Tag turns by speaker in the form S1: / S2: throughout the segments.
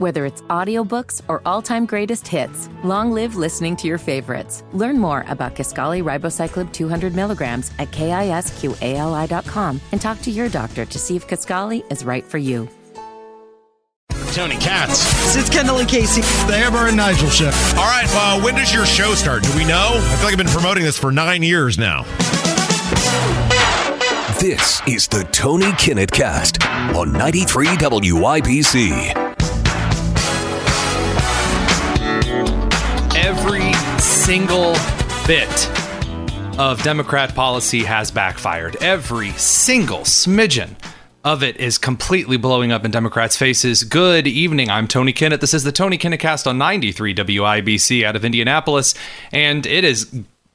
S1: Whether it's audiobooks or all-time greatest hits, long live listening to your favorites. Learn more about Kisqali Ribociclib 200 milligrams at kisqali.com and talk to your doctor to see if Kisqali is right for you.
S2: Tony Katz.
S3: It's Kendall and Casey.
S4: The Amber and Nigel show.
S2: All right, well, when does your show start? Do we know? I feel like I've been promoting this for nine years now.
S5: This is the Tony Kinnett Cast on 93 WIBC.
S6: Single bit of Democrat policy has backfired. Every single smidgen of it is completely blowing up in Democrats' faces. Good evening. I'm Tony Kinnett. This is the Tony Kinnett Cast on 93 WIBC out of Indianapolis, and it is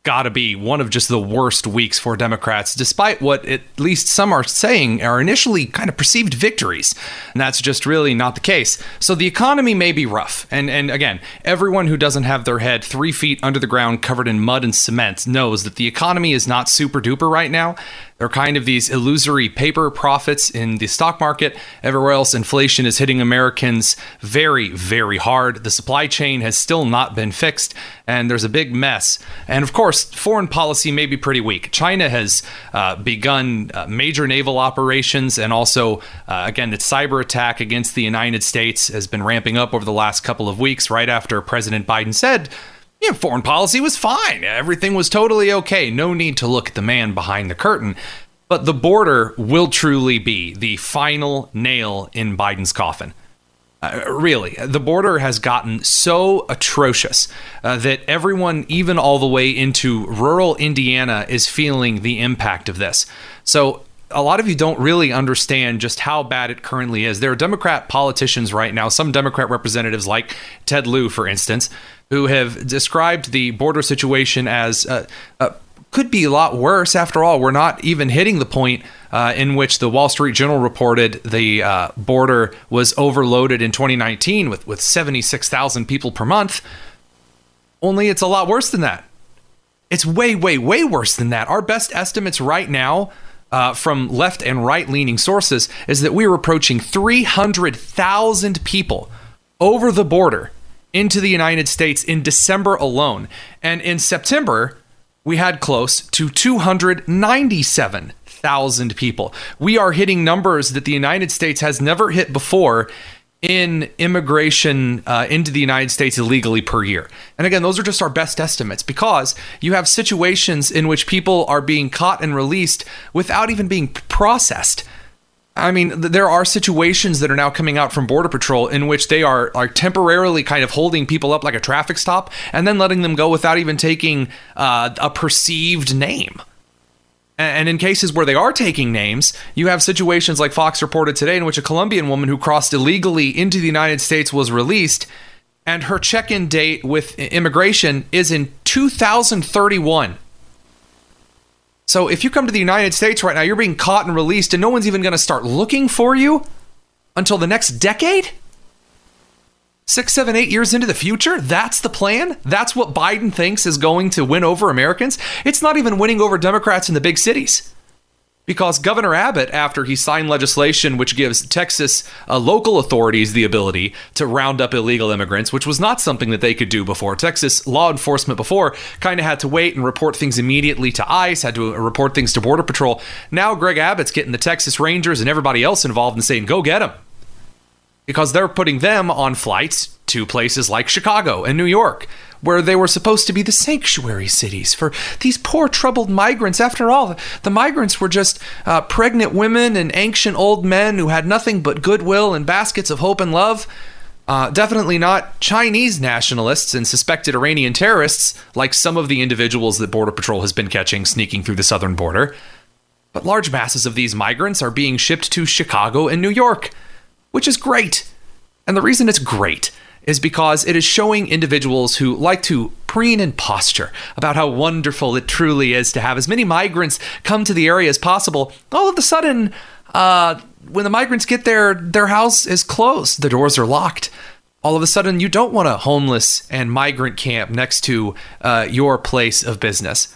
S6: got to be one of just the worst weeks for Democrats, despite what at least some are saying are initially kind of perceived victories. And that's just really not the case. So the economy may be rough. And, and again, everyone who doesn't have their head three feet under the ground covered in mud and cement knows that the economy is not super duper right now. They're kind of these illusory paper profits in the stock market. Everywhere else, inflation is hitting Americans very, very hard. The supply chain has still not been fixed, and there's a big mess. And of course, foreign policy may be pretty weak. China has uh, begun uh, major naval operations, and also, uh, again, its cyber attack against the United States has been ramping up over the last couple of weeks, right after President Biden said yeah, foreign policy was fine. Everything was totally okay. No need to look at the man behind the curtain. But the border will truly be the final nail in Biden's coffin. Uh, really, the border has gotten so atrocious uh, that everyone, even all the way into rural Indiana, is feeling the impact of this. So, a lot of you don't really understand just how bad it currently is. There are Democrat politicians right now, some Democrat representatives like Ted Lieu, for instance, who have described the border situation as uh, uh, could be a lot worse. After all, we're not even hitting the point uh, in which the Wall Street Journal reported the uh, border was overloaded in 2019 with, with 76,000 people per month. Only it's a lot worse than that. It's way, way, way worse than that. Our best estimates right now uh, from left and right leaning sources is that we are approaching 300,000 people over the border into the United States in December alone. And in September, we had close to 297,000 people. We are hitting numbers that the United States has never hit before in immigration uh, into the United States illegally per year. And again, those are just our best estimates because you have situations in which people are being caught and released without even being processed. I mean, there are situations that are now coming out from Border Patrol in which they are are temporarily kind of holding people up like a traffic stop and then letting them go without even taking uh, a perceived name. And in cases where they are taking names, you have situations like Fox reported today in which a Colombian woman who crossed illegally into the United States was released, and her check in date with immigration is in 2031. So if you come to the United States right now, you're being caught and released, and no one's even going to start looking for you until the next decade? Six, seven, eight years into the future? That's the plan? That's what Biden thinks is going to win over Americans? It's not even winning over Democrats in the big cities because Governor Abbott, after he signed legislation which gives Texas uh, local authorities the ability to round up illegal immigrants, which was not something that they could do before. Texas law enforcement before kind of had to wait and report things immediately to ICE, had to uh, report things to Border Patrol. Now Greg Abbott's getting the Texas Rangers and everybody else involved and saying, go get them. Because they're putting them on flights to places like Chicago and New York where they were supposed to be the sanctuary cities for these poor troubled migrants. After all, the migrants were just uh, pregnant women and ancient old men who had nothing but goodwill and baskets of hope and love. Uh, definitely not Chinese nationalists and suspected Iranian terrorists, like some of the individuals that Border Patrol has been catching sneaking through the southern border. But large masses of these migrants are being shipped to Chicago and New York, which is great. And the reason it's great is because it is showing individuals who like to preen and posture about how wonderful it truly is to have as many migrants come to the area as possible. All of a sudden, uh, when the migrants get there, their house is closed, the doors are locked. All of a sudden, you don't want a homeless and migrant camp next to uh, your place of business.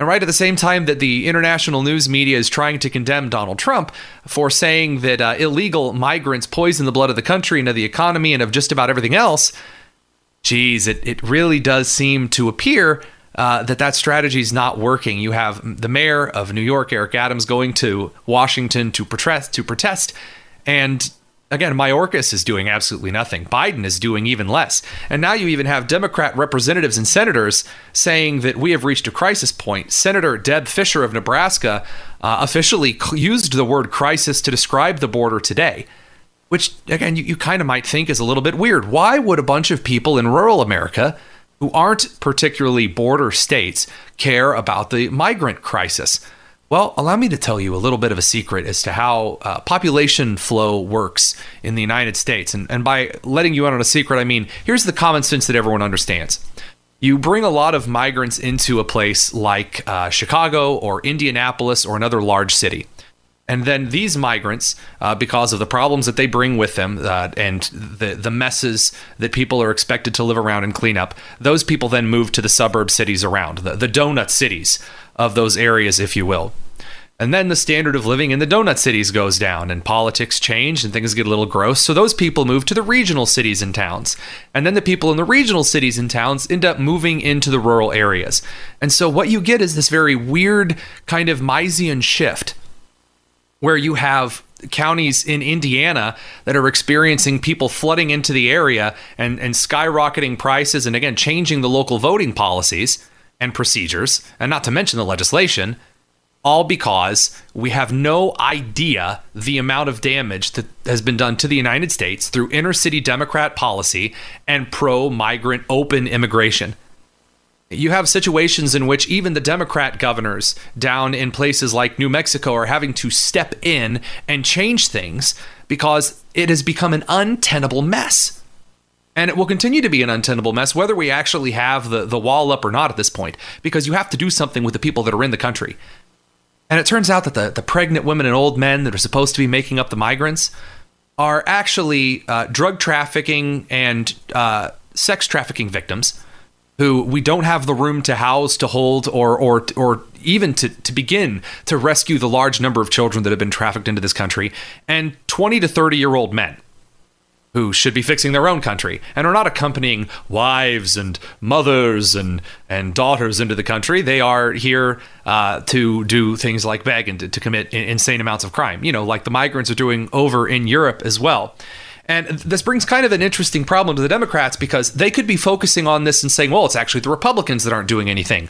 S6: And right at the same time that the international news media is trying to condemn Donald Trump for saying that uh, illegal migrants poison the blood of the country and of the economy and of just about everything else, geez, it, it really does seem to appear uh, that that strategy is not working. You have the mayor of New York, Eric Adams, going to Washington to protest, to protest, and Again, Mayorkas is doing absolutely nothing. Biden is doing even less. And now you even have Democrat representatives and senators saying that we have reached a crisis point. Senator Deb Fischer of Nebraska uh, officially used the word crisis to describe the border today, which, again, you, you kind of might think is a little bit weird. Why would a bunch of people in rural America who aren't particularly border states care about the migrant crisis? Well, allow me to tell you a little bit of a secret as to how uh, population flow works in the United States. And, and by letting you in on a secret, I mean here's the common sense that everyone understands. You bring a lot of migrants into a place like uh, Chicago or Indianapolis or another large city. And then these migrants, uh, because of the problems that they bring with them uh, and the, the messes that people are expected to live around and clean up, those people then move to the suburb cities around, the, the donut cities of those areas, if you will. And then the standard of living in the donut cities goes down, and politics change, and things get a little gross. So those people move to the regional cities and towns. And then the people in the regional cities and towns end up moving into the rural areas. And so what you get is this very weird kind of Misesian shift where you have counties in Indiana that are experiencing people flooding into the area and, and skyrocketing prices, and again, changing the local voting policies and procedures, and not to mention the legislation, all because we have no idea the amount of damage that has been done to the United States through inner city Democrat policy and pro migrant open immigration. You have situations in which even the Democrat governors down in places like New Mexico are having to step in and change things because it has become an untenable mess. And it will continue to be an untenable mess, whether we actually have the, the wall up or not at this point, because you have to do something with the people that are in the country. And it turns out that the, the pregnant women and old men that are supposed to be making up the migrants are actually uh, drug trafficking and uh, sex trafficking victims who we don't have the room to house, to hold, or or or even to, to begin to rescue the large number of children that have been trafficked into this country, and 20 to 30 year old men who should be fixing their own country and are not accompanying wives and mothers and, and daughters into the country. They are here uh, to do things like beg and to, to commit insane amounts of crime, you know, like the migrants are doing over in Europe as well. And this brings kind of an interesting problem to the Democrats because they could be focusing on this and saying, well, it's actually the Republicans that aren't doing anything.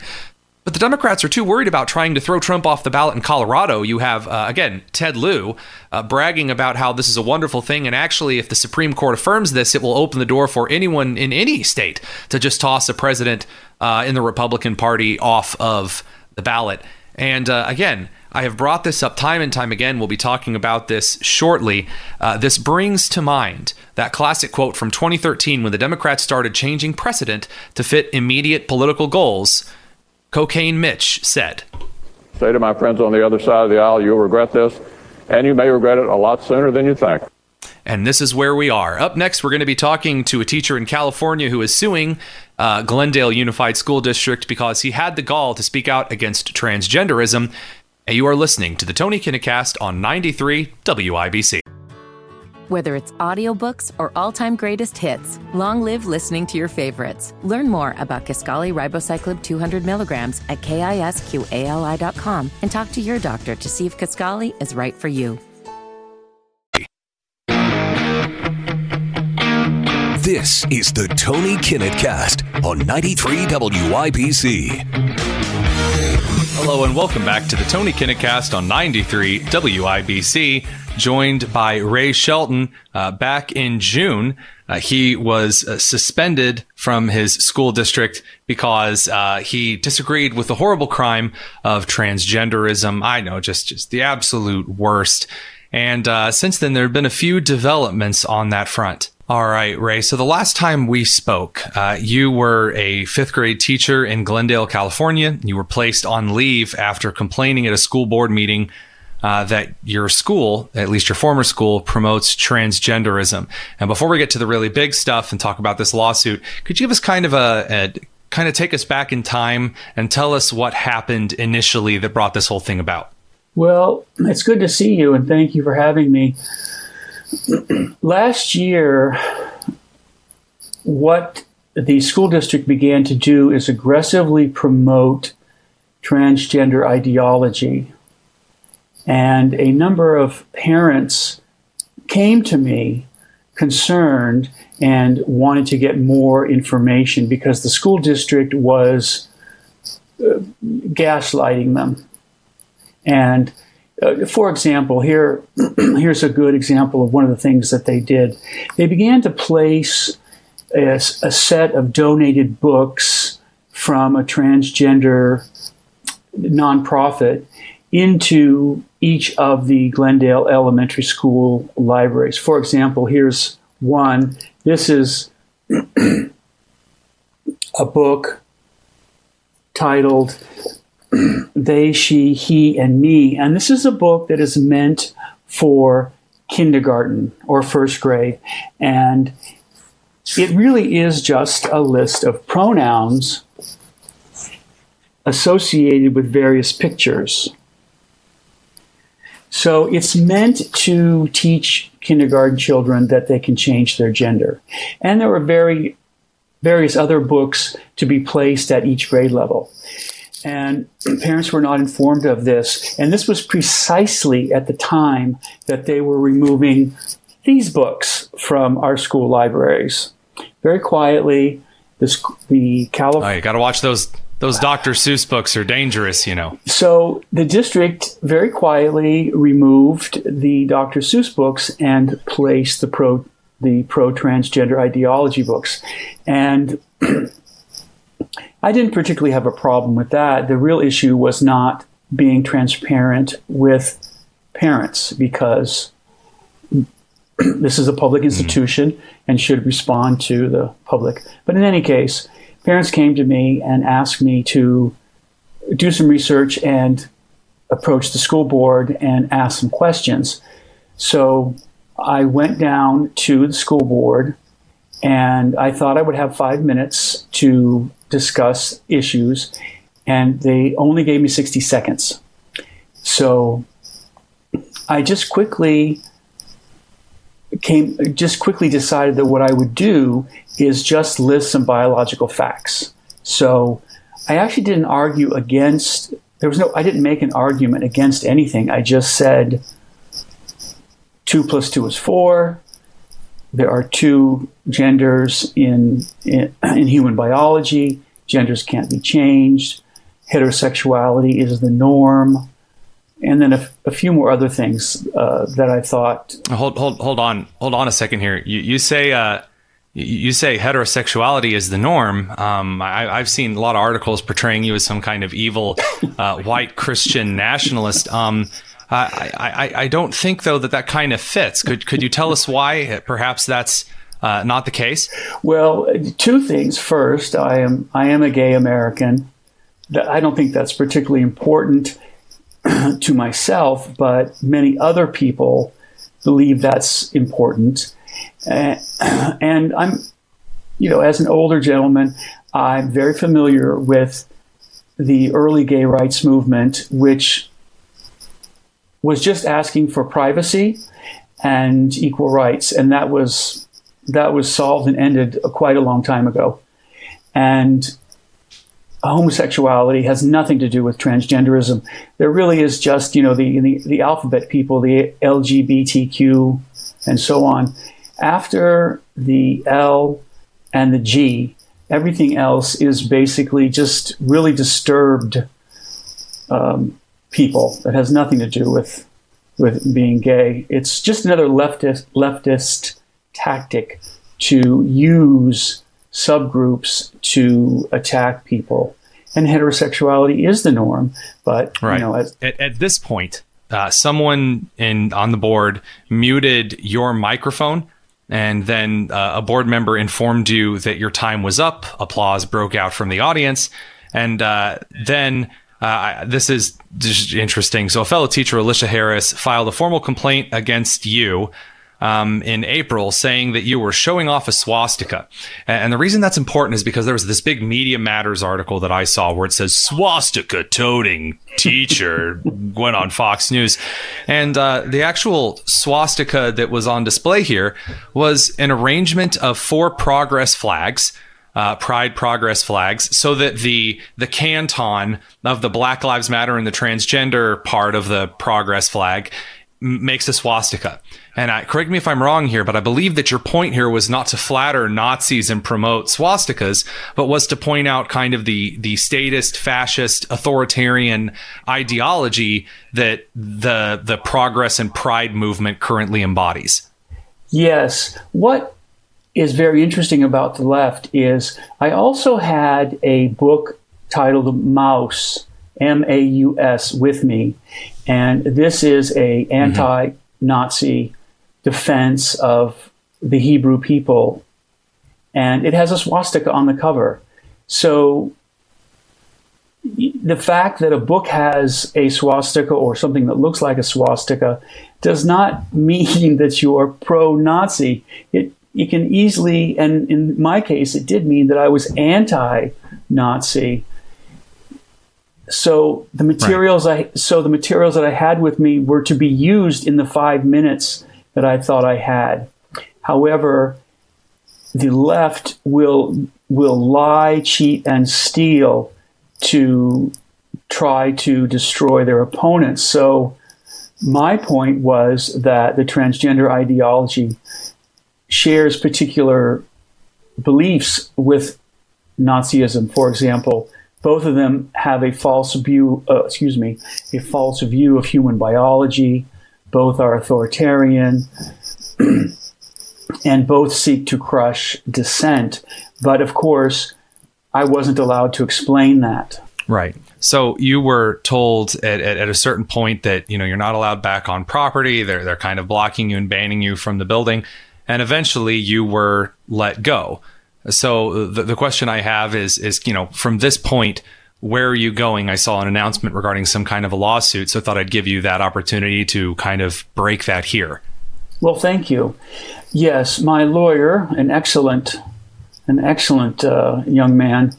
S6: But the Democrats are too worried about trying to throw Trump off the ballot in Colorado. You have, uh, again, Ted Lieu uh, bragging about how this is a wonderful thing. And actually, if the Supreme Court affirms this, it will open the door for anyone in any state to just toss a president uh, in the Republican Party off of the ballot. And uh, again, I have brought this up time and time again. We'll be talking about this shortly. Uh, this brings to mind that classic quote from 2013 when the Democrats started changing precedent to fit immediate political goals Cocaine Mitch said.
S3: Say to my friends on the other side of the aisle, you'll regret this, and you may regret it a lot sooner than you think.
S6: And this is where we are. Up next, we're going to be talking to a teacher in California who is suing uh, Glendale Unified School District because he had the gall to speak out against transgenderism. And you are listening to the Tony Kinnett on 93 WIBC.
S1: Whether it's audiobooks or all-time greatest hits, long live listening to your favorites. Learn more about Kisqali Ribociclib 200 milligrams at kisqali.com and talk to your doctor to see if Kisqali is right for you.
S5: This is the Tony Kinnett Cast on 93 WIBC.
S6: Hello and welcome back to the Tony Kinnett Cast on 93 WIBC joined by Ray Shelton. Uh, back in June, uh, he was uh, suspended from his school district because uh, he disagreed with the horrible crime of transgenderism. I know, just just the absolute worst. And uh, since then, there have been a few developments on that front. All right, Ray. So the last time we spoke, uh, you were a fifth grade teacher in Glendale, California. You were placed on leave after complaining at a school board meeting uh, that your school, at least your former school, promotes transgenderism. And before we get to the really big stuff and talk about this lawsuit, could you give us kind of a, a kind of take us back in time and tell us what happened initially that brought this whole thing about?
S4: Well, it's good to see you, and thank you for having me. Last year, what the school district began to do is aggressively promote transgender ideology. And a number of parents came to me concerned and wanted to get more information because the school district was uh, gaslighting them. And uh, for example, here here's a good example of one of the things that they did. They began to place a, a set of donated books from a transgender nonprofit into each of the Glendale Elementary School libraries. For example, here's one. This is a book titled They, She, He, and Me. And this is a book that is meant for kindergarten or first grade. And it really is just a list of pronouns associated with various pictures. So it's meant to teach kindergarten children that they can change their gender. And there are very various other books to be placed at each grade level. And parents were not informed of this. And this was precisely at the time that they were removing these books from our school libraries. Very quietly, this, the California.
S6: Oh, you got to watch those those Dr. Seuss books are dangerous, you know.
S4: So the district very quietly removed the Dr. Seuss books and placed the pro the pro transgender ideology books, and I didn't particularly have a problem with that. The real issue was not being transparent with parents because this is a public hmm. institution and should respond to the public. But in any case, parents came to me and asked me to do some research and approach the school board and ask some questions. So I went down to the school board and I thought I would have five minutes to discuss issues, and they only gave me 60 seconds. So I just quickly came just quickly decided that what I would do is just list some biological facts. So I actually didn't argue against there was no I didn't make an argument against anything. I just said two plus two is four. There are two genders in, in, in human biology. Genders can't be changed. Heterosexuality is the norm and then a, a, few more other things uh, that I thought.
S6: Hold, hold, hold on, hold on a second here. You, you say, uh, you say heterosexuality is the norm. Um, I, have seen a lot of articles portraying you as some kind of evil uh, white Christian nationalist. Um, I, I, I, don't think though that that kind of fits. Could, could you tell us why? Perhaps that's uh, not the case.
S4: Well, two things. First, I am, I am a gay American. I don't think that's particularly important to myself, but many other people believe that's important. Uh, and I'm, you know, as an older gentleman, I'm very familiar with the early gay rights movement, which was just asking for privacy and equal rights, and that was that was solved and ended quite a long time ago. And homosexuality has nothing to do with transgenderism. There really is just, you know, the, the, the alphabet people, the LGBTQ and so on. After the L and the G, everything else is basically just really disturbed um, people It has nothing to do with with being gay. It's just another leftist leftist tactic to use subgroups to attack people. And heterosexuality is the norm, but
S6: right.
S4: you know,
S6: as- at, at this point, uh, someone in on the board muted your microphone, and then uh, a board member informed you that your time was up. Applause broke out from the audience, and uh, then. Uh, this is interesting. So, a fellow teacher, Alicia Harris, filed a formal complaint against you um, in April saying that you were showing off a swastika. And the reason that's important is because there was this big Media Matters article that I saw where it says swastika toting teacher went on Fox News. And uh, the actual swastika that was on display here was an arrangement of four progress flags. Uh, pride progress flags so that the the canton of the black lives matter and the transgender part of the progress flag makes a swastika. And I, correct me if I'm wrong here, but I believe that your point here was not to flatter Nazis and promote swastikas, but was to point out kind of the the statist, fascist, authoritarian ideology that the the progress and pride movement currently embodies.
S4: Yes. What is very interesting about the left is I also had a book titled Maus, M A U S, with me, and this is a mm-hmm. anti-Nazi defense of the Hebrew people, and it has a swastika on the cover. So the fact that a book has a swastika or something that looks like a swastika does not mean that you're pro-Nazi. It it can easily, and in my case, it did mean that I was anti-Nazi. So the materials right. I so the materials that I had with me were to be used in the five minutes that I thought I had. However, the left will will lie, cheat, and steal to try to destroy their opponents. So my point was that the transgender ideology shares particular beliefs with Nazism. For example, both of them have a false view, uh, excuse me, a false view of human biology. Both are authoritarian, and both seek to crush dissent. But of course, I wasn't allowed to explain that.
S6: Right. So you were told at, at, at, a certain point that you know you're not allowed back on property. They're they're kind of blocking you and banning you from the building, and eventually you were let go. So the, the question I have is is you know from this point where are you going? I saw an announcement regarding some kind of a lawsuit, so I thought I'd give you that opportunity to kind of break that here.
S4: Well, thank you. Yes, my lawyer, an excellent, an excellent uh, young man,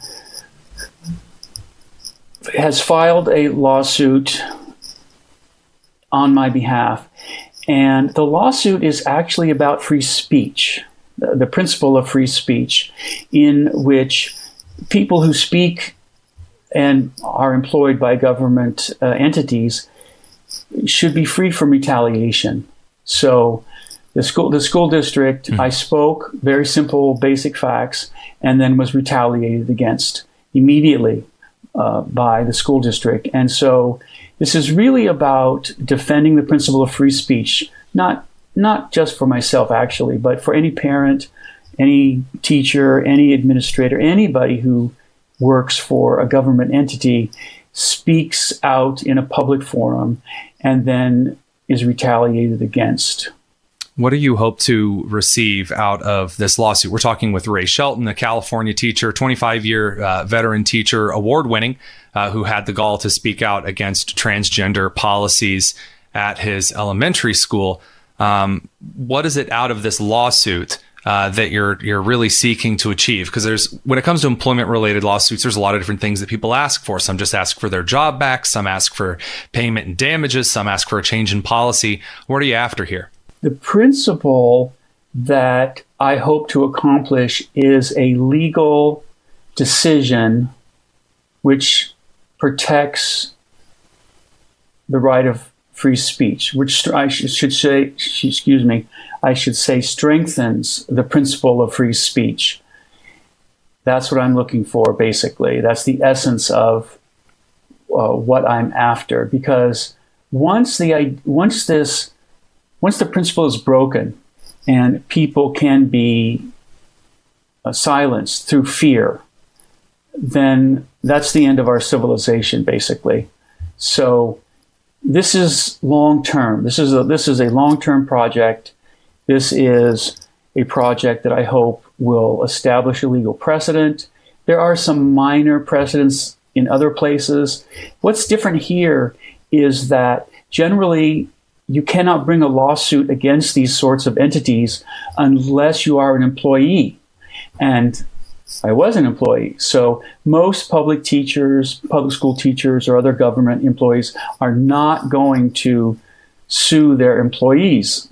S4: has filed a lawsuit on my behalf, and the lawsuit is actually about free speech the principle of free speech, in which people who speak and are employed by government uh, entities should be free from retaliation. So, the school, the school district, mm-hmm. I spoke very simple, basic facts, and then was retaliated against immediately uh, by the school district. And so, this is really about defending the principle of free speech, not not just for myself actually, but for any parent, any teacher, any administrator, anybody who works for a government entity speaks out in a public forum and then is retaliated against.
S6: What do you hope to receive out of this lawsuit? We're talking with Ray Shelton, a California teacher, 25 year uh, veteran teacher, award winning, uh, who had the gall to speak out against transgender policies at his elementary school. Um, what is it out of this lawsuit uh, that you're you're really seeking to achieve? Because there's when it comes to employment related lawsuits, there's a lot of different things that people ask for. Some just ask for their job back. Some ask for payment and damages. Some ask for a change in policy. What are you after here?
S4: The principle that I hope to accomplish is a legal decision which protects the right of free speech, which I should say, excuse me, I should say strengthens the principle of free speech. That's what I'm looking for, basically. That's the essence of uh, what I'm after. Because once the once this once the principle is broken, and people can be uh, silenced through fear, then that's the end of our civilization, basically. So this is long term. This is a this is a long term project. This is a project that I hope will establish a legal precedent. There are some minor precedents in other places. What's different here is that generally you cannot bring a lawsuit against these sorts of entities unless you are an employee. And I was an employee. So most public teachers, public school teachers, or other government employees are not going to sue their employees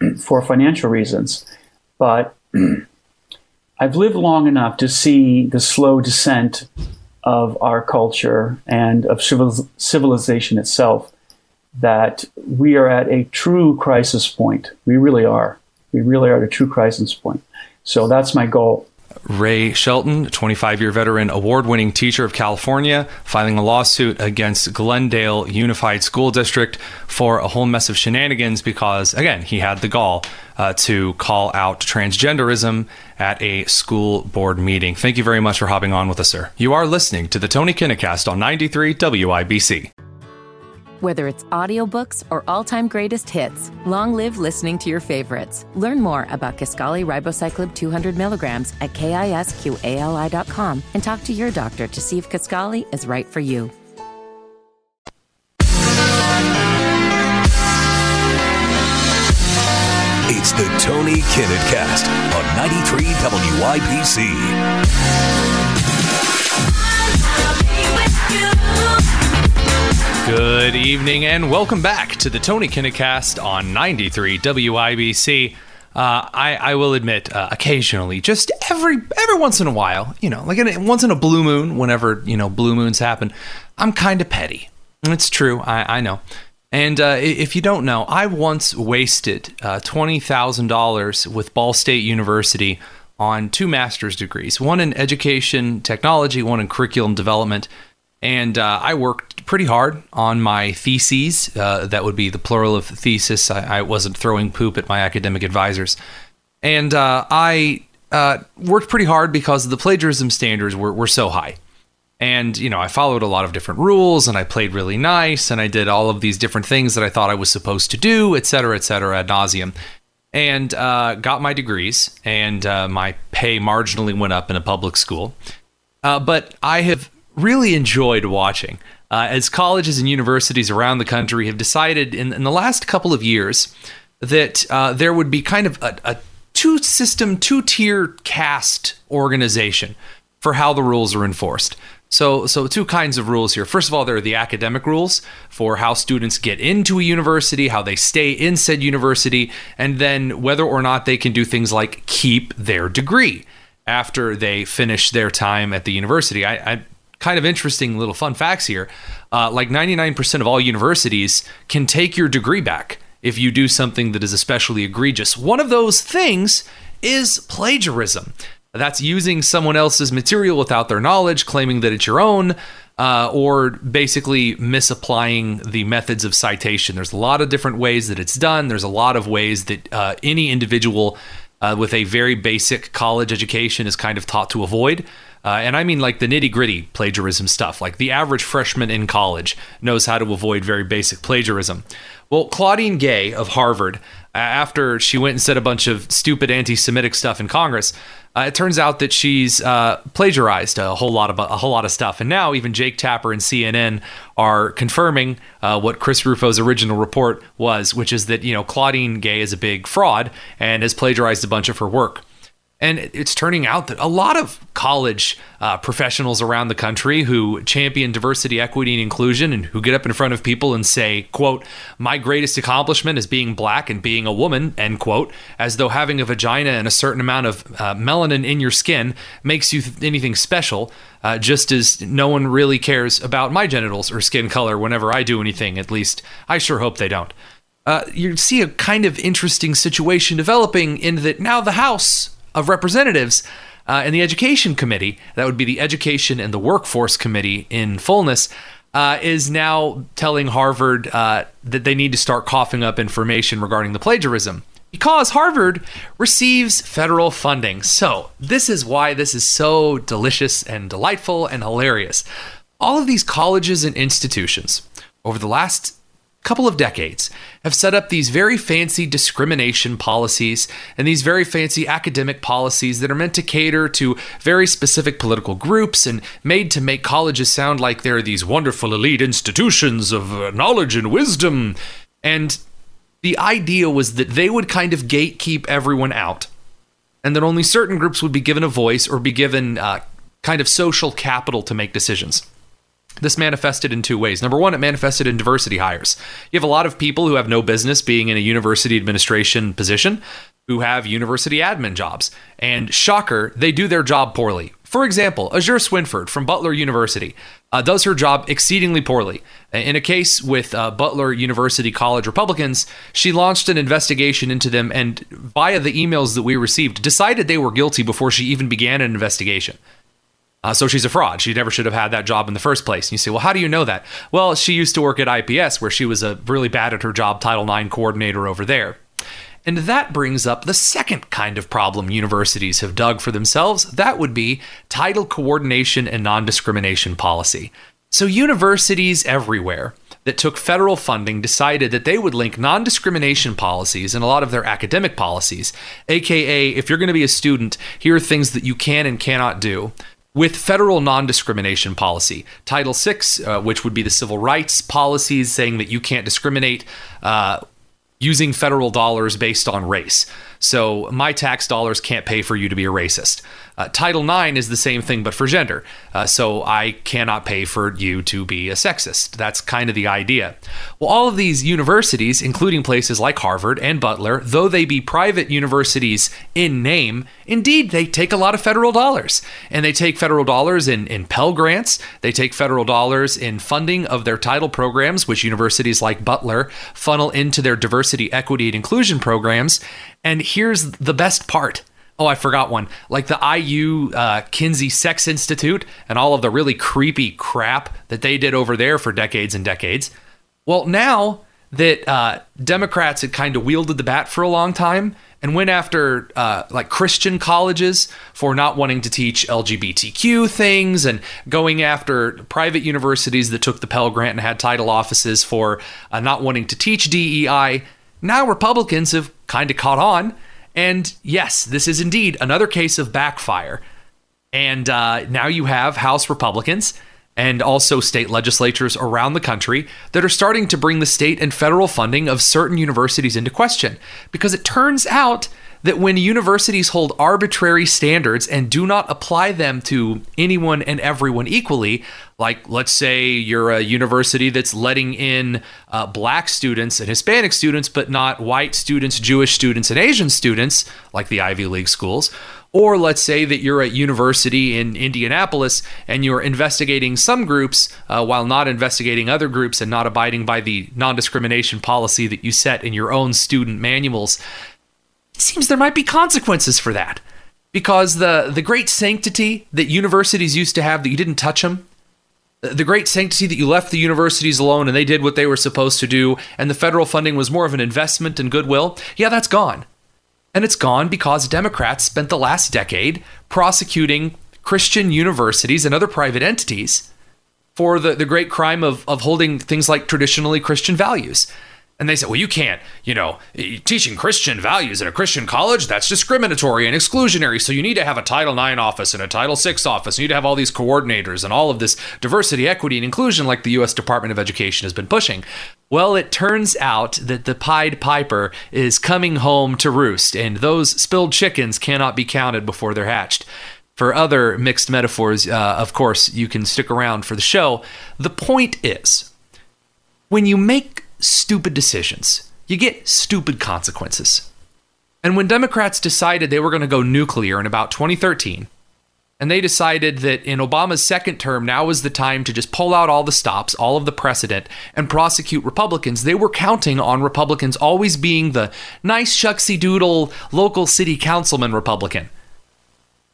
S4: for financial reasons. But I've lived long enough to see the slow descent of our culture and of civil- civilization itself that we are at a true crisis point. We really are. We really are at a true crisis point. So that's my goal.
S6: Ray Shelton, 25 year veteran, award winning teacher of California, filing a lawsuit against Glendale Unified School District for a whole mess of shenanigans because, again, he had the gall uh, to call out transgenderism at a school board meeting. Thank you very much for hopping on with us, sir. You are listening to the Tony Kinnett on 93 WIBC.
S1: Whether it's audiobooks or all-time greatest hits, long live listening to your favorites. Learn more about Kisqali Ribociclib 200 milligrams at kisqali.com and talk to your doctor to see if Kisqali is right for you.
S5: It's the Tony Kinnett Cast on 93 WIBC.
S6: Good evening and welcome back to the Tony Kinnett on 93 WIBC. Uh, I, I, will admit, uh, occasionally, just every every once in a while, you know, like in, once in a blue moon, whenever you know blue moons happen, I'm kind of petty. It's true, I, I know. And uh, if you don't know, I once wasted uh, twenty thousand dollars with Ball State University on two master's degrees, one in education technology, one in curriculum development. And uh, I worked pretty hard on my theses. Uh, that would be the plural of thesis. I, I, wasn't throwing poop at my academic advisors. And uh, I uh, worked pretty hard because the plagiarism standards were, were so high. And, you know, I followed a lot of different rules and I played really nice and I did all of these different things that I thought I was supposed to do, et cetera, et cetera, ad nauseum. And uh, got my degrees and uh, my pay marginally went up in a public school. but I have really enjoyed watching. Uh, as colleges and universities around the country have decided in, in the last couple of years that uh, there would be kind of a, a two system, two tier caste organization for how the rules are enforced. So, so two kinds of rules here. First of all, there are the academic rules for how students get into a university, how they stay in said university, and then whether or not they can do things like keep their degree after they finish their time at the university. I, I kind of interesting little fun facts here. Uh, like 99% of all universities can take your degree back if you do something that is especially egregious. One of those things is plagiarism. That's using someone else's material without their knowledge, claiming that it's your own, uh, or basically misapplying the methods of citation. There's a lot of different ways that it's done. There's a lot of ways that uh, any individual uh, with a very basic college education is kind of taught to avoid. Uh, and I mean like the nitty gritty plagiarism stuff. Like the average freshman in college knows how to avoid very basic plagiarism. Well, Claudine Gay of Harvard, after she went and said a bunch of stupid anti Semitic stuff in Congress, uh, it turns out that she's uh, plagiarized a whole lot of a whole lot of stuff, and now even Jake Tapper and CNN are confirming uh, what Chris Rufo's original report was, which is that you know Claudine Gay is a big fraud and has plagiarized a bunch of her work. And it's turning out that a lot of college uh, professionals around the country who champion diversity, equity, and inclusion, and who get up in front of people and say, "quote My greatest accomplishment is being black and being a woman," end quote, as though having a vagina and a certain amount of uh, melanin in your skin makes you th- anything special. Uh, just as no one really cares about my genitals or skin color whenever I do anything. At least I sure hope they don't. Uh, you see a kind of interesting situation developing in that now the House of Representatives uh, and the Education Committee, that would be the Education and the Workforce Committee in fullness, uh, is now telling Harvard uh, that they need to start coughing up information regarding the plagiarism because Harvard receives federal funding. So, this is why this is so delicious and delightful and hilarious. All of these colleges and institutions over the last couple of decades have set up these very fancy discrimination policies and these very fancy academic policies that are meant to cater to very specific political groups and made to make colleges sound like they're these wonderful elite institutions of uh, knowledge and wisdom. And the idea was that they would kind of gatekeep everyone out and that only certain groups would be given a voice or be given uh, kind of social capital to make decisions. This manifested in two ways. Number one, it manifested in diversity hires. You have a lot of people who have no business being in a university administration position who have university admin jobs. And shocker, they do their job poorly. For example, Azure Swinford from Butler University uh, does her job exceedingly poorly. In a case with uh, Butler University College Republicans, she launched an investigation into them and, via the emails that we received, decided they were guilty before she even began an investigation. Uh, so she's a fraud. She never should have had that job in the first place. And you say, well, how do you know that? Well, she used to work at IPS, where she was a really bad at her job, Title IX coordinator over there. And that brings up the second kind of problem universities have dug for themselves. That would be title coordination and non discrimination policy. So, universities everywhere that took federal funding decided that they would link non discrimination policies and a lot of their academic policies, aka, if you're going to be a student, here are things that you can and cannot do. With federal non discrimination policy, Title VI, uh, which would be the civil rights policies saying that you can't discriminate uh, using federal dollars based on race. So my tax dollars can't pay for you to be a racist. Uh, Title IX is the same thing, but for gender. Uh, so I cannot pay for you to be a sexist. That's kind of the idea. Well, all of these universities, including places like Harvard and Butler, though they be private universities in name, indeed, they take a lot of federal dollars. And they take federal dollars in, in Pell Grants, they take federal dollars in funding of their title programs, which universities like Butler funnel into their diversity, equity, and inclusion programs. And here's the best part Oh, I forgot one. Like the IU uh, Kinsey Sex Institute and all of the really creepy crap that they did over there for decades and decades. Well, now that uh, Democrats had kind of wielded the bat for a long time and went after uh, like Christian colleges for not wanting to teach LGBTQ things and going after private universities that took the Pell Grant and had title offices for uh, not wanting to teach DEI. Now Republicans have kind of caught on and yes, this is indeed another case of backfire. And uh, now you have House Republicans and also state legislatures around the country that are starting to bring the state and federal funding of certain universities into question. Because it turns out that when universities hold arbitrary standards and do not apply them to anyone and everyone equally, like let's say you're a university that's letting in uh, black students and Hispanic students, but not white students, Jewish students, and Asian students, like the Ivy League schools. Or let's say that you're at university in Indianapolis and you're investigating some groups uh, while not investigating other groups and not abiding by the non discrimination policy that you set in your own student manuals it seems there might be consequences for that. Because the, the great sanctity that universities used to have, that you didn't touch them, the great sanctity that you left the universities alone and they did what they were supposed to do, and the federal funding was more of an investment in goodwill, yeah, that's gone. And it's gone because Democrats spent the last decade prosecuting Christian universities and other private entities for the, the great crime of, of holding things like traditionally Christian values. And they said, well, you can't, you know, teaching Christian values in a Christian college, that's discriminatory and exclusionary. So you need to have a Title IX office and a Title VI office. You need to have all these coordinators and all of this diversity, equity, and inclusion like the U.S. Department of Education has been pushing. Well, it turns out that the Pied Piper is coming home to roost, and those spilled chickens cannot be counted before they're hatched. For other mixed metaphors, uh, of course, you can stick around for the show. The point is, when you make stupid decisions, you get stupid consequences. And when Democrats decided they were going to go nuclear in about 2013, and they decided that in Obama's second term, now was the time to just pull out all the stops, all of the precedent, and prosecute Republicans. They were counting on Republicans always being the nice, shucksy doodle local city councilman Republican.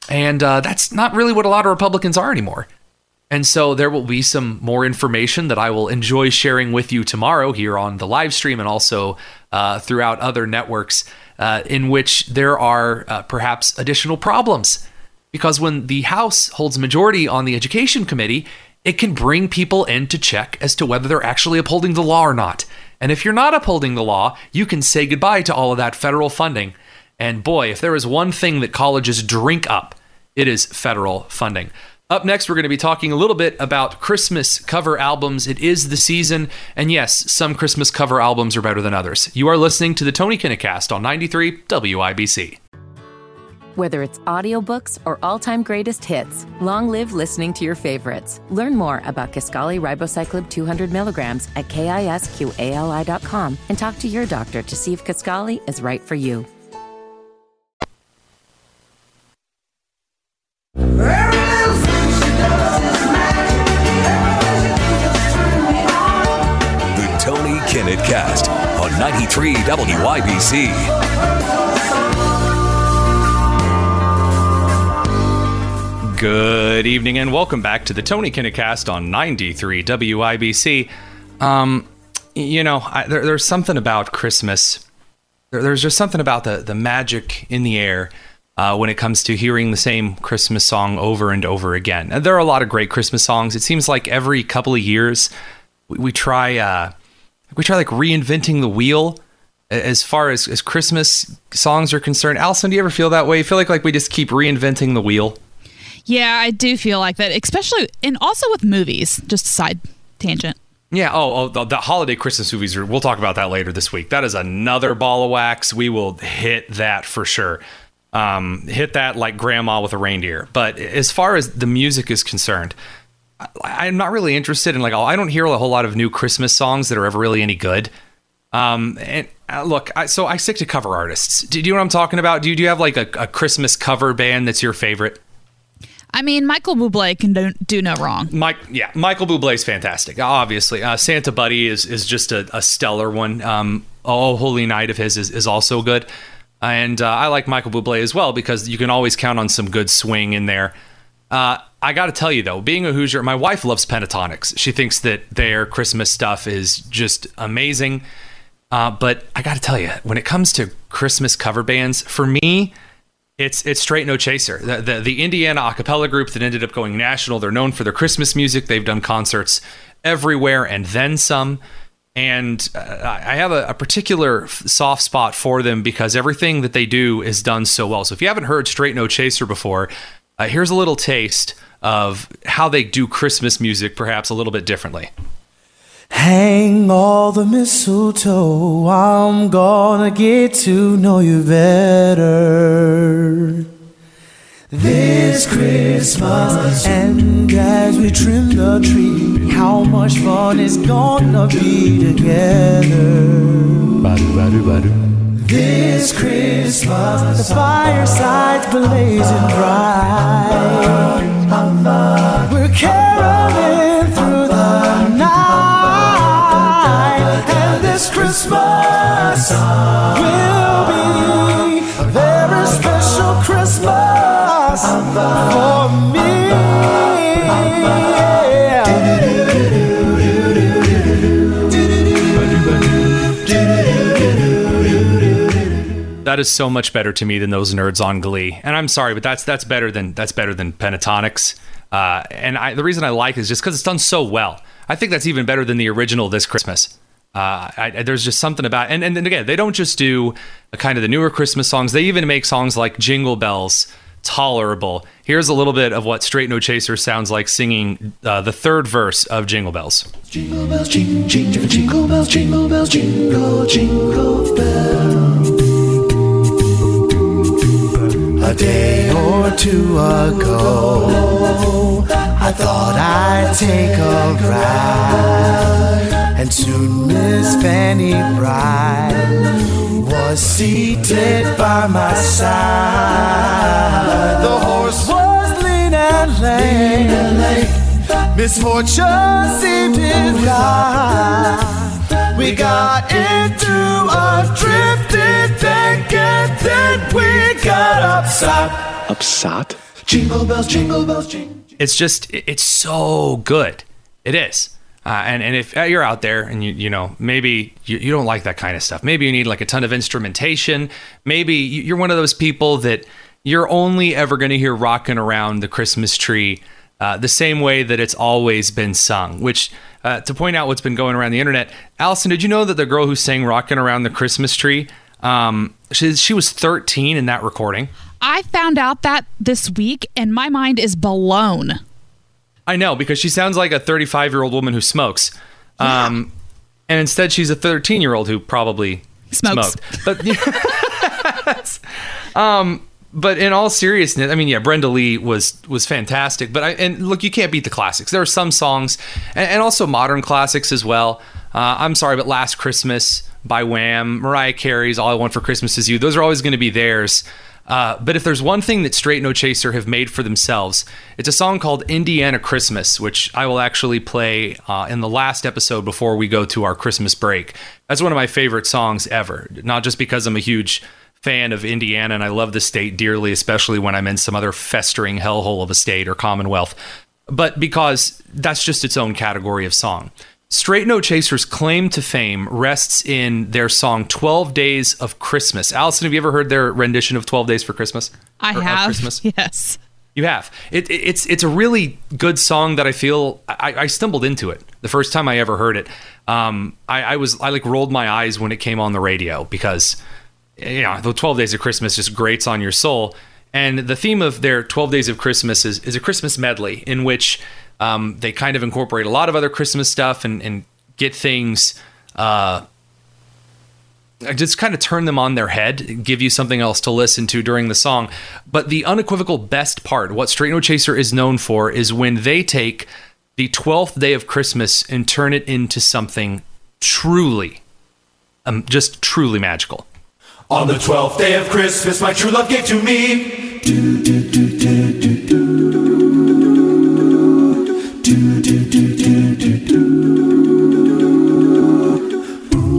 S6: And uh, that's not really what a lot of Republicans are anymore. And so there will be some more information that I will enjoy sharing with you tomorrow here on the live stream and also uh, throughout other networks uh, in which there are uh, perhaps additional problems. Because when the House holds majority on the Education Committee, it can bring people in to check as to whether they're actually upholding the law or not. And if you're not upholding the law, you can say goodbye to all of that federal funding. And boy, if there is one thing that colleges drink up, it is federal funding. Up next, we're going to be talking a little bit about Christmas cover albums. It is the season, and yes, some Christmas cover albums are better than others. You are listening to the Tony Kinnett on 93 WIBC.
S1: Whether it's audiobooks or all-time greatest hits, long live listening to your favorites. Learn more about Kisqali Ribociclib 200 milligrams at kisqali.com and talk to your doctor to see if Kisqali is right for you.
S5: Kinnett Cast on 93 WIBC.
S6: Good evening and welcome back to the Tony Kinnett on 93 WIBC. Um, you know, I, there, there's something about Christmas. There, there's just something about the, the magic in the air uh, when it comes to hearing the same Christmas song over and over again. And there are a lot of great Christmas songs. It seems like every couple of years we, we try uh, we try like reinventing the wheel as far as, as Christmas songs are concerned. Allison, do you ever feel that way? You feel like like we just keep reinventing the wheel?
S7: Yeah, I do feel like that, especially and also with movies. Just a side tangent.
S6: Yeah. Oh, oh the, the holiday Christmas movies. Are, we'll talk about that later this week. That is another ball of wax. We will hit that for sure. Um, hit that like grandma with a reindeer. But as far as the music is concerned, I, am not really interested in like. I don't hear a whole lot of new Christmas songs that are ever really any good. Um, and uh, look, I, so I stick to cover artists. Do, do you know what I'm talking about? Do you, do you have like a, a Christmas cover band that's your favorite?
S7: I mean, Michael Bublé can do, do no wrong.
S6: Mike, yeah, Michael Bublé is fantastic. Obviously, uh, Santa Buddy is is just a, a stellar one. Um, oh, Holy Night of his is, is also good, and uh, I like Michael Bublé as well because you can always count on some good swing in there. Uh, I got to tell you though, being a Hoosier, my wife loves Pentatonix. She thinks that their Christmas stuff is just amazing. Uh, but I got to tell you, when it comes to Christmas cover bands, for me, it's it's straight no chaser. The, the, the Indiana a cappella group that ended up going national. They're known for their Christmas music. They've done concerts everywhere and then some. And uh, I have a, a, particular soft spot for them because everything that they do is done so well. So if you haven't heard Straight No Chaser before, uh, here's a little taste of how they do Christmas music, perhaps a little bit differently.
S8: Hang all the mistletoe, I'm gonna get to know you better. This Christmas, and as we trim the tree, how much fun it's gonna be together. Badu, badu, badu. This Christmas, the fireside's blazing bright. We're caroling through the night, and this Christmas will be a very special Christmas for me.
S6: That is so much better to me than those nerds on Glee. And I'm sorry, but that's that's better than that's better than Pentatonix. Uh, and I, the reason I like it is just because it's done so well. I think that's even better than the original this Christmas. Uh, I, there's just something about, and, and again, they don't just do kind of the newer Christmas songs. They even make songs like Jingle Bells tolerable. Here's a little bit of what Straight No Chaser sounds like singing uh, the third verse of Jingle Bells.
S8: Jingle bells, jing, jing, jingle bells, jingle bells, jingle, jingle bells. A day or two ago, I thought I'd take a ride, and soon Miss Fanny Bright was seated by my side. The horse was lean and lame. Misfortune seemed his guide. We got into a drifted bank and then we got upside.
S9: Upside?
S8: Jingle bells, jingle bells, jingle.
S6: It's just it's so good. It is. Uh, and and if you're out there and you you know maybe you, you don't like that kind of stuff, maybe you need like a ton of instrumentation. Maybe you're one of those people that you're only ever going to hear rocking around the Christmas tree uh, the same way that it's always been sung. Which uh, to point out what's been going around the internet, Allison, did you know that the girl who sang "Rocking Around the Christmas Tree"? Um, she, she was 13 in that recording.
S7: I found out that this week, and my mind is blown.
S6: I know because she sounds like a 35 year old woman who smokes. Um, and instead she's a 13 year old who probably
S7: Smokes.
S6: smoked. But um, but in all seriousness, I mean, yeah, Brenda Lee was was fantastic. But I and look, you can't beat the classics. There are some songs and, and also modern classics as well. Uh, I'm sorry, but Last Christmas by Wham, Mariah Carey's All I Want for Christmas Is You. Those are always going to be theirs. Uh, but if there's one thing that Straight No Chaser have made for themselves, it's a song called Indiana Christmas, which I will actually play uh, in the last episode before we go to our Christmas break. That's one of my favorite songs ever, not just because I'm a huge fan of Indiana and I love the state dearly, especially when I'm in some other festering hellhole of a state or commonwealth, but because that's just its own category of song. Straight No Chaser's claim to fame rests in their song 12 Days of Christmas. Allison, have you ever heard their rendition of 12 Days for Christmas?
S7: I
S6: Or
S7: have.
S6: Christmas?
S7: Yes.
S6: You have. It, it- it's it's a really good song that I feel I, I stumbled into it the first time I ever heard it. Um, I, I was I like rolled my eyes when it came on the radio because you know the Twelve Days of Christmas just grates on your soul. And the theme of their Twelve Days of Christmas is is a Christmas medley in which um, they kind of incorporate a lot of other Christmas stuff and and get things. Uh, just kind of turn them on their head, give you something else to listen to during the song. But the unequivocal best part, what Straight No Chaser is known for, is when they take the 12th day of Christmas and turn it into something truly, um, just truly magical.
S8: On the twelfth day of Christmas, my true love gave to me.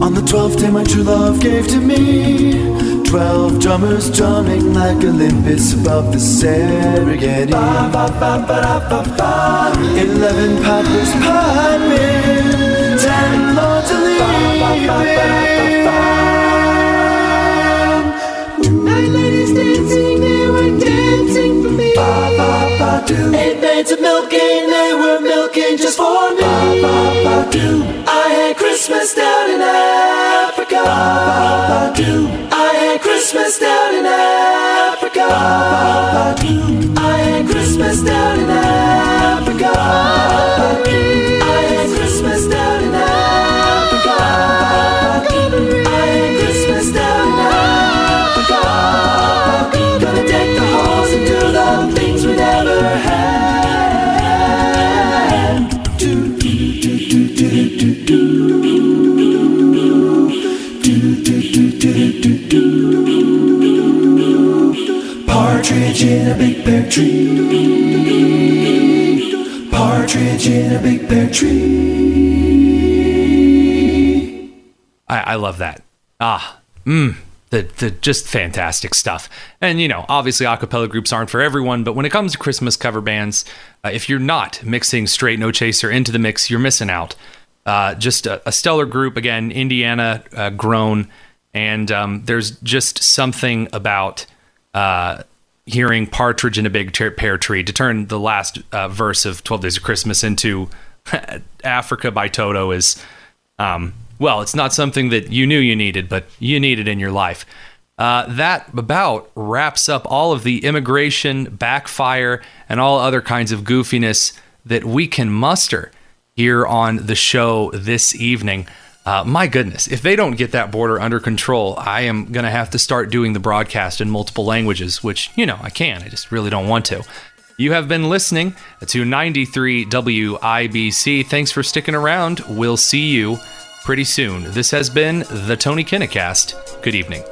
S8: On the twelfth day, my true love gave to me. Twelve drummers drumming like Olympus above the Serengeti. Eleven pipers piping, Eight maids of milking, they were milking just for me. Ba, ba, do. I had Christmas down in Africa. Ba, ba, do. I had Christmas down in Africa. A big pear tree. Partridge in a big pear tree.
S6: I, I love that. Ah, mmm, the the just fantastic stuff. And you know, obviously, acapella groups aren't for everyone, but when it comes to Christmas cover bands, uh, if you're not mixing Straight No Chaser into the mix, you're missing out. Uh, just a, a stellar group again, Indiana uh, grown, and um, there's just something about uh, hearing Partridge in a Big Ter- Pear Tree to turn the last uh, verse of Twelve Days of Christmas into Africa by Toto is um, well, it's not something that you knew you needed, but you need it in your life. Uh, that about wraps up all of the immigration, backfire, and all other kinds of goofiness that we can muster here on the show this evening. Uh, my goodness, if they don't get that border under control, I am going to have to start doing the broadcast in multiple languages, which, you know, I can. I just really don't want to. You have been listening to 93 WIBC. Thanks for sticking around. We'll see you pretty soon. This has been the Tony Kinnett Cast. Good evening.